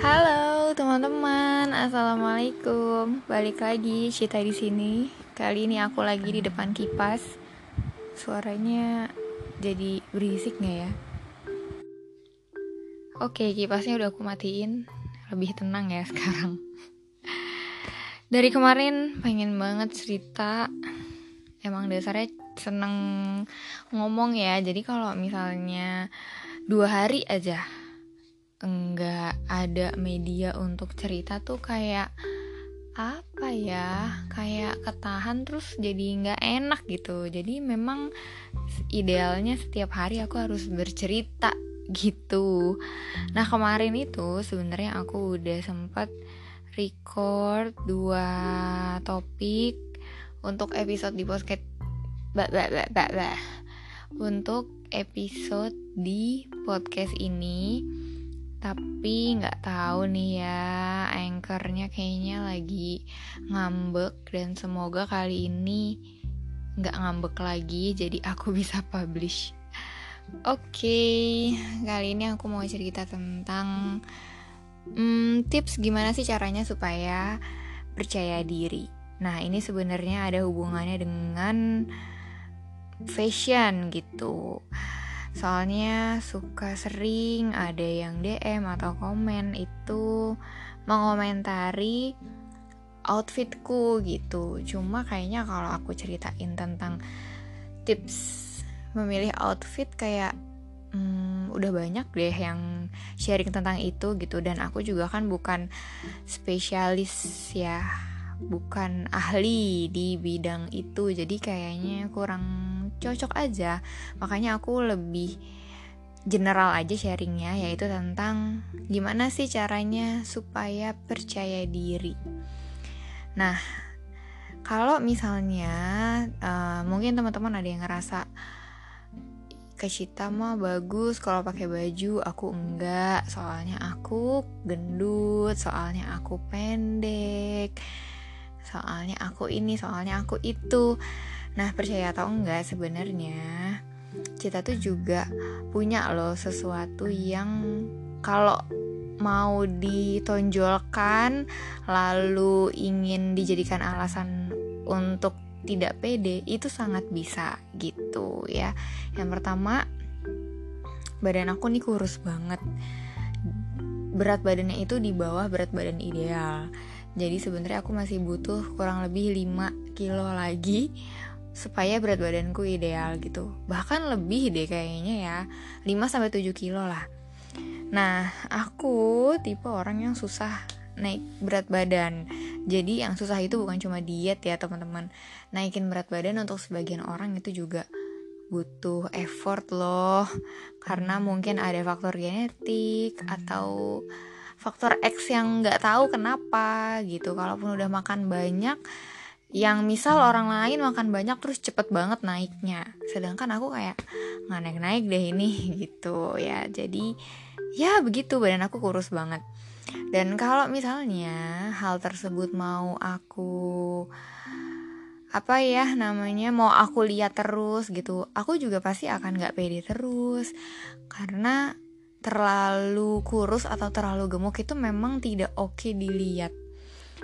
Halo teman-teman, assalamualaikum. Balik lagi Cita di sini. Kali ini aku lagi di depan kipas. Suaranya jadi berisik nggak ya? Oke, kipasnya udah aku matiin. Lebih tenang ya sekarang. Dari kemarin pengen banget cerita. Emang dasarnya seneng ngomong ya. Jadi kalau misalnya dua hari aja enggak ada media untuk cerita tuh kayak apa ya kayak ketahan terus jadi nggak enak gitu jadi memang idealnya setiap hari aku harus bercerita gitu nah kemarin itu sebenarnya aku udah sempat record dua topik untuk episode di podcast bah, bah, bah, bah, bah. untuk episode di podcast ini tapi nggak tahu nih ya anchornya kayaknya lagi ngambek dan semoga kali ini nggak ngambek lagi jadi aku bisa publish. Oke okay, kali ini aku mau cerita tentang hmm, tips gimana sih caranya supaya percaya diri. Nah ini sebenarnya ada hubungannya dengan fashion gitu Soalnya suka sering ada yang DM atau komen itu mengomentari outfitku gitu. Cuma kayaknya kalau aku ceritain tentang tips memilih outfit kayak hmm, udah banyak deh yang sharing tentang itu gitu dan aku juga kan bukan spesialis ya bukan ahli di bidang itu jadi kayaknya kurang cocok aja. Makanya aku lebih general aja sharingnya yaitu tentang gimana sih caranya supaya percaya diri. Nah kalau misalnya uh, mungkin teman-teman ada yang ngerasa Kecita mah bagus kalau pakai baju aku enggak soalnya aku gendut soalnya aku pendek soalnya aku ini soalnya aku itu Nah, percaya atau enggak sebenarnya kita tuh juga punya loh sesuatu yang kalau mau ditonjolkan lalu ingin dijadikan alasan untuk tidak pede itu sangat bisa gitu ya. Yang pertama badan aku nih kurus banget. Berat badannya itu di bawah berat badan ideal. Jadi sebenarnya aku masih butuh kurang lebih 5 kilo lagi supaya berat badanku ideal gitu. Bahkan lebih deh kayaknya ya. 5 sampai 7 kilo lah. Nah aku tipe orang yang susah naik berat badan. Jadi yang susah itu bukan cuma diet ya teman-teman. Naikin berat badan untuk sebagian orang itu juga butuh effort loh. Karena mungkin ada faktor genetik atau faktor X yang nggak tahu kenapa gitu. Kalaupun udah makan banyak yang misal orang lain makan banyak terus cepet banget naiknya. Sedangkan aku kayak nggak naik naik deh ini gitu ya. Jadi ya begitu badan aku kurus banget. Dan kalau misalnya hal tersebut mau aku apa ya namanya mau aku lihat terus gitu aku juga pasti akan nggak pede terus. Karena terlalu kurus atau terlalu gemuk itu memang tidak oke dilihat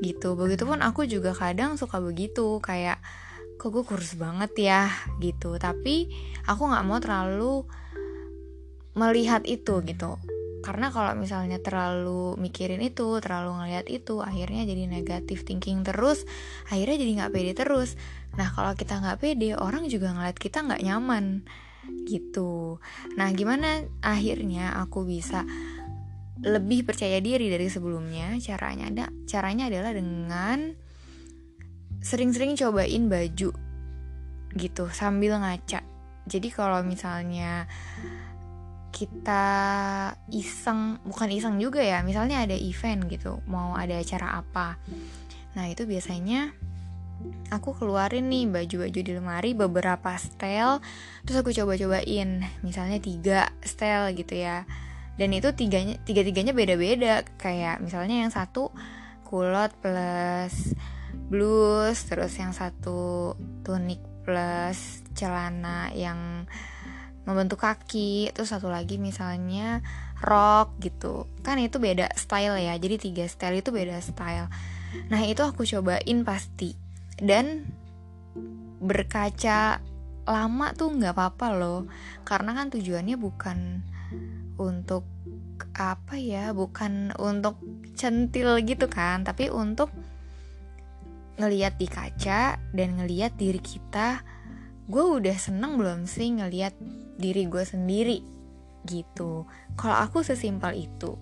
gitu. Begitupun aku juga kadang suka begitu kayak kok gue kurus banget ya? gitu. Tapi aku nggak mau terlalu melihat itu gitu. Karena kalau misalnya terlalu mikirin itu terlalu ngeliat itu akhirnya jadi negatif thinking terus akhirnya jadi nggak pede terus. Nah kalau kita nggak pede orang juga ngeliat kita nggak nyaman gitu. Nah gimana akhirnya aku bisa lebih percaya diri dari sebelumnya? Caranya ada caranya adalah dengan sering-sering cobain baju gitu sambil ngaca. Jadi kalau misalnya kita iseng bukan iseng juga ya misalnya ada event gitu mau ada acara apa. Nah itu biasanya aku keluarin nih baju-baju di lemari beberapa style terus aku coba-cobain. Misalnya tiga style gitu ya. Dan itu tiganya tiga tiganya beda beda kayak misalnya yang satu kulot plus blus terus yang satu tunik plus celana yang membentuk kaki terus satu lagi misalnya rok gitu. Kan itu beda style ya jadi tiga style itu beda style. Nah itu aku cobain pasti dan berkaca lama tuh nggak apa-apa loh. Karena kan tujuannya bukan untuk apa ya bukan untuk centil gitu kan tapi untuk ngeliat di kaca dan ngeliat diri kita. Gue udah seneng belum sih ngeliat diri gue sendiri gitu. Kalau aku sesimpel itu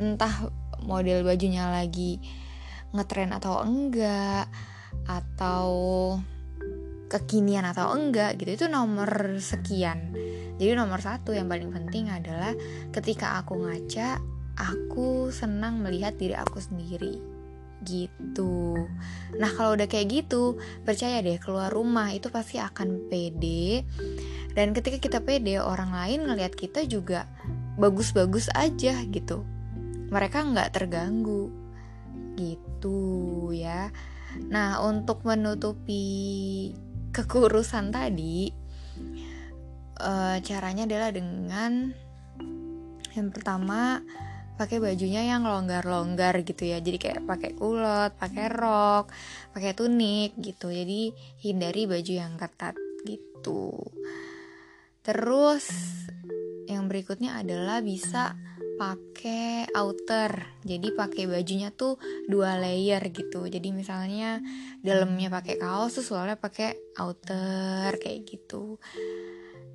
entah model bajunya lagi ngetren atau enggak atau kekinian atau enggak gitu. Itu nomor sekian. Jadi nomor satu yang paling penting adalah ketika aku ngaca aku senang melihat diri aku sendiri. Gitu. Nah kalau udah kayak gitu percaya deh keluar rumah itu pasti akan pede. Dan ketika kita pede orang lain ngelihat kita juga bagus-bagus aja gitu. Mereka nggak terganggu. Gitu ya nah untuk menutupi kekurusan tadi uh, caranya adalah dengan yang pertama pakai bajunya yang longgar-longgar gitu ya. Jadi kayak pakai kulot pakai rok pakai tunik gitu. Jadi hindari baju yang ketat gitu. Terus yang berikutnya adalah bisa pakai outer. Jadi pakai bajunya tuh dua layer gitu. Jadi misalnya dalamnya pakai kaos tuh soalnya pakai outer kayak gitu.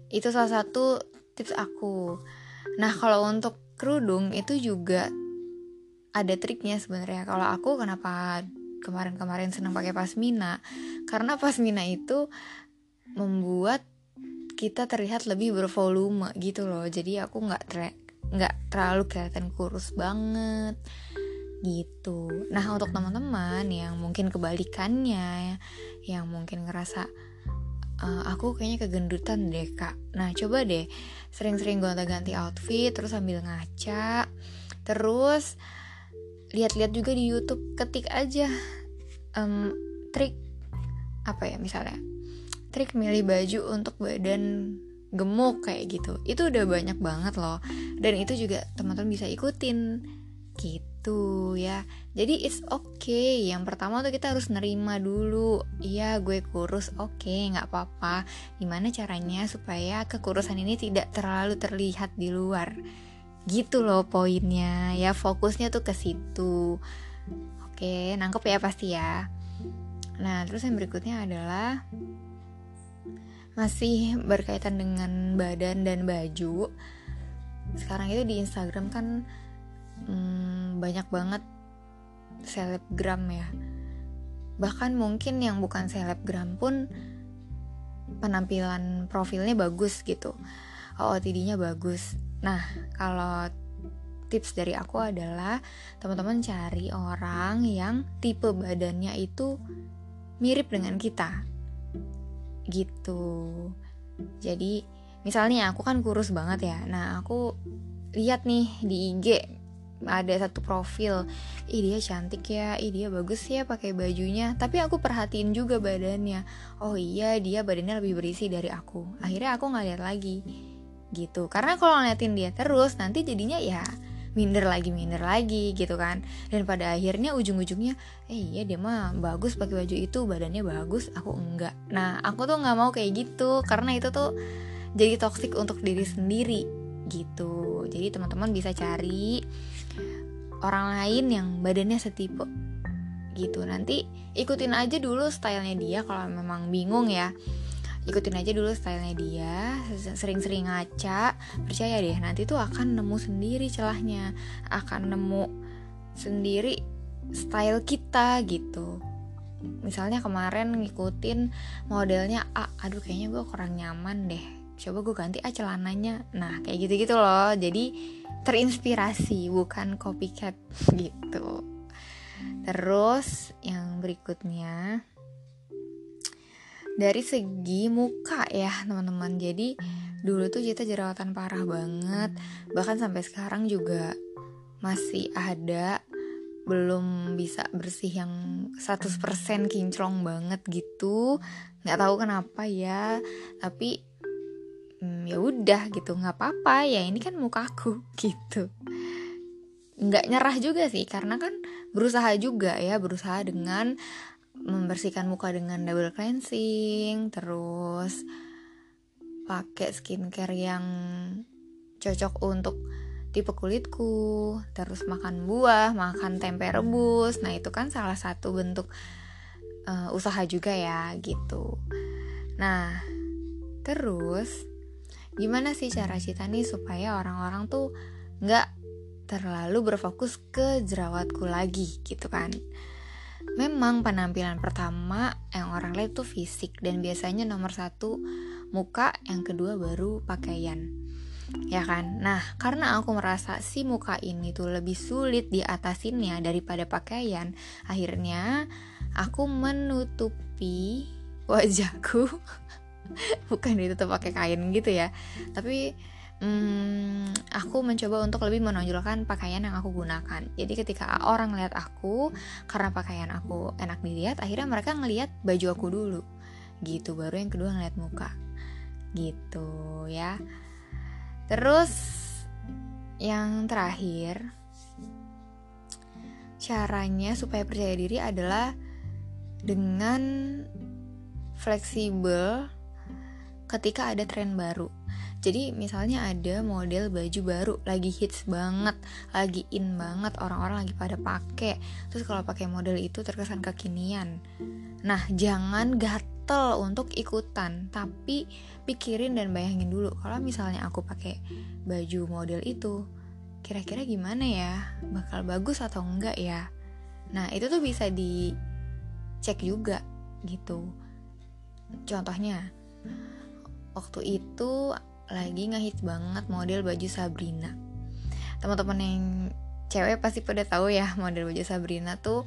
Itu salah satu tips aku. Nah kalau untuk kerudung itu juga ada triknya sebenarnya. Kalau aku kenapa kemarin-kemarin senang pakai pasmina? Karena pasmina itu membuat kita terlihat lebih bervolume gitu loh. Jadi aku nggak nggak terlalu kelihatan kurus banget gitu. Nah untuk teman-teman yang mungkin kebalikannya, yang mungkin ngerasa uh, aku kayaknya kegendutan deh kak. Nah coba deh sering-sering gonta-ganti outfit, terus sambil ngaca, terus lihat-lihat juga di YouTube, ketik aja um, trik apa ya misalnya, trik milih baju untuk badan gemuk kayak gitu itu udah banyak banget loh dan itu juga teman-teman bisa ikutin. Gitu ya. Jadi it's okay. Yang pertama tuh kita harus nerima dulu. Iya gue kurus. Oke okay, nggak apa-apa. Gimana caranya supaya kekurusan ini tidak terlalu terlihat di luar? Gitu loh poinnya ya. Fokusnya tuh ke situ. Oke nangkep ya pasti ya. Nah terus yang berikutnya adalah masih berkaitan dengan badan dan baju sekarang itu di Instagram kan hmm, banyak banget selebgram ya. Bahkan mungkin yang bukan selebgram pun penampilan profilnya bagus gitu. OOTD-nya bagus. Nah kalau tips dari aku adalah teman-teman cari orang yang tipe badannya itu mirip dengan kita. Gitu. Jadi misalnya aku kan kurus banget ya. Nah aku lihat nih di IG ada satu profil. Ih dia cantik ya. Ih dia bagus ya pakai bajunya. Tapi aku perhatiin juga badannya. Oh iya dia badannya lebih berisi dari aku. Akhirnya aku nggak lihat lagi. Gitu. Karena kalau ngeliatin dia terus nanti jadinya ya minder lagi minder lagi gitu kan. Dan pada akhirnya ujung-ujungnya eh iya dia mah bagus pakai baju itu badannya bagus aku enggak. Nah aku tuh nggak mau kayak gitu. Karena itu tuh jadi toksik untuk diri sendiri gitu. Jadi teman-teman bisa cari orang lain yang badannya setipe gitu. Nanti ikutin aja dulu stylenya dia kalau memang bingung ya. Ikutin aja dulu stylenya dia sering-sering ngaca percaya deh nanti tuh akan nemu sendiri celahnya akan nemu sendiri style kita gitu. Misalnya kemarin ngikutin modelnya A aduh kayaknya gue kurang nyaman deh coba gue ganti A celananya. Nah kayak gitu-gitu loh. Jadi terinspirasi bukan copycat gitu. Terus yang berikutnya dari segi muka ya teman-teman. Jadi dulu tuh Cita jerawatan parah banget. Bahkan sampai sekarang juga masih ada. Belum bisa bersih yang 100% kinclong banget gitu. Nggak tahu kenapa ya. Tapi hmm, ya udah gitu. Nggak apa-apa ya ini kan mukaku gitu. Nggak nyerah juga sih karena kan berusaha juga ya berusaha dengan membersihkan muka dengan double cleansing terus pakai skincare yang cocok untuk tipe kulitku terus makan buah makan tempe rebus. Nah itu kan salah satu bentuk uh, usaha juga ya gitu. Nah terus gimana sih cara Cita nih supaya orang-orang tuh nggak terlalu berfokus ke jerawatku lagi gitu kan? Memang penampilan pertama yang orang lihat tuh fisik dan biasanya nomor satu muka yang kedua baru pakaian. Ya kan? Nah karena aku merasa si muka ini tuh lebih sulit diatasinnya daripada pakaian akhirnya aku menutupi wajahku bukan ditutup pakai kain gitu ya. Tapi hmm, aku mencoba untuk lebih menonjolkan pakaian yang aku gunakan. Jadi ketika orang lihat aku karena pakaian aku enak dilihat akhirnya mereka ngelihat baju aku dulu. Gitu baru yang kedua ngeliat muka. Gitu ya. Terus yang terakhir caranya supaya percaya diri adalah dengan fleksibel ketika ada tren baru. Jadi misalnya ada model baju baru lagi hits banget, lagi in banget, orang-orang lagi pada pakai. Terus kalau pakai model itu terkesan kekinian. Nah, jangan gatel untuk ikutan, tapi pikirin dan bayangin dulu kalau misalnya aku pakai baju model itu, kira-kira gimana ya? Bakal bagus atau enggak ya? Nah, itu tuh bisa dicek juga gitu. Contohnya, waktu itu lagi ngehits banget model baju Sabrina. Teman-teman yang cewek pasti pada tahu ya model baju Sabrina tuh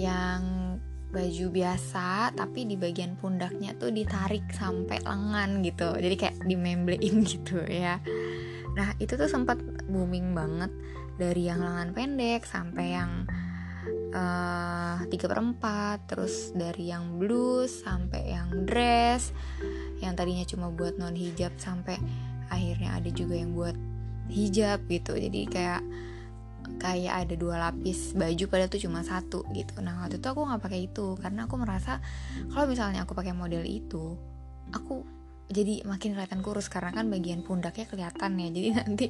yang baju biasa tapi di bagian pundaknya tuh ditarik sampai lengan gitu. Jadi kayak dimemblein gitu ya. Nah itu tuh sempat booming banget. Dari yang lengan pendek sampai yang tiga per empat terus dari yang blues sampai yang dress yang tadinya cuma buat non hijab sampai akhirnya ada juga yang buat hijab gitu. Jadi kayak kayak ada dua lapis baju pada tuh cuma satu gitu. Nah waktu itu aku nggak pakai itu karena aku merasa kalau misalnya aku pakai model itu aku jadi makin kelihatan kurus karena kan bagian pundaknya kelihatan ya. Jadi nanti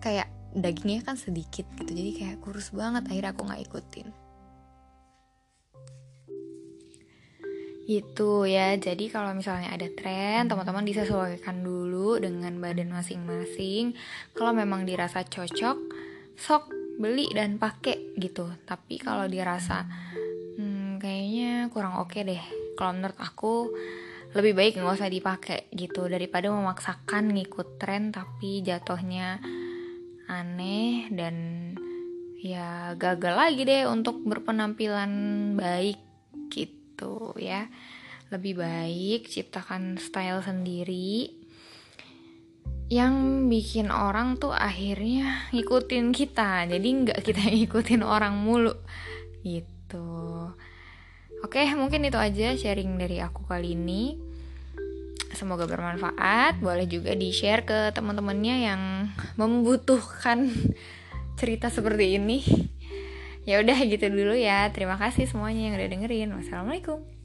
kayak dagingnya kan sedikit gitu. Jadi kayak kurus banget akhirnya aku nggak ikutin Gitu ya, jadi kalau misalnya ada tren, teman-teman disesuaikan dulu dengan badan masing-masing. Kalau memang dirasa cocok, sok beli dan pakai gitu. Tapi kalau dirasa hmm, kayaknya kurang oke okay deh. Kalau menurut aku lebih baik nggak usah dipakai gitu daripada memaksakan ngikut tren tapi jatuhnya aneh dan ya gagal lagi deh untuk berpenampilan baik gitu gitu ya. Lebih baik ciptakan style sendiri. Yang bikin orang tuh akhirnya ngikutin kita. Jadi nggak kita ngikutin orang mulu gitu. Oke mungkin itu aja sharing dari aku kali ini. Semoga bermanfaat. Boleh juga di share ke teman-temannya yang membutuhkan cerita seperti ini ya udah gitu dulu ya. Terima kasih semuanya yang udah dengerin. Wassalamualaikum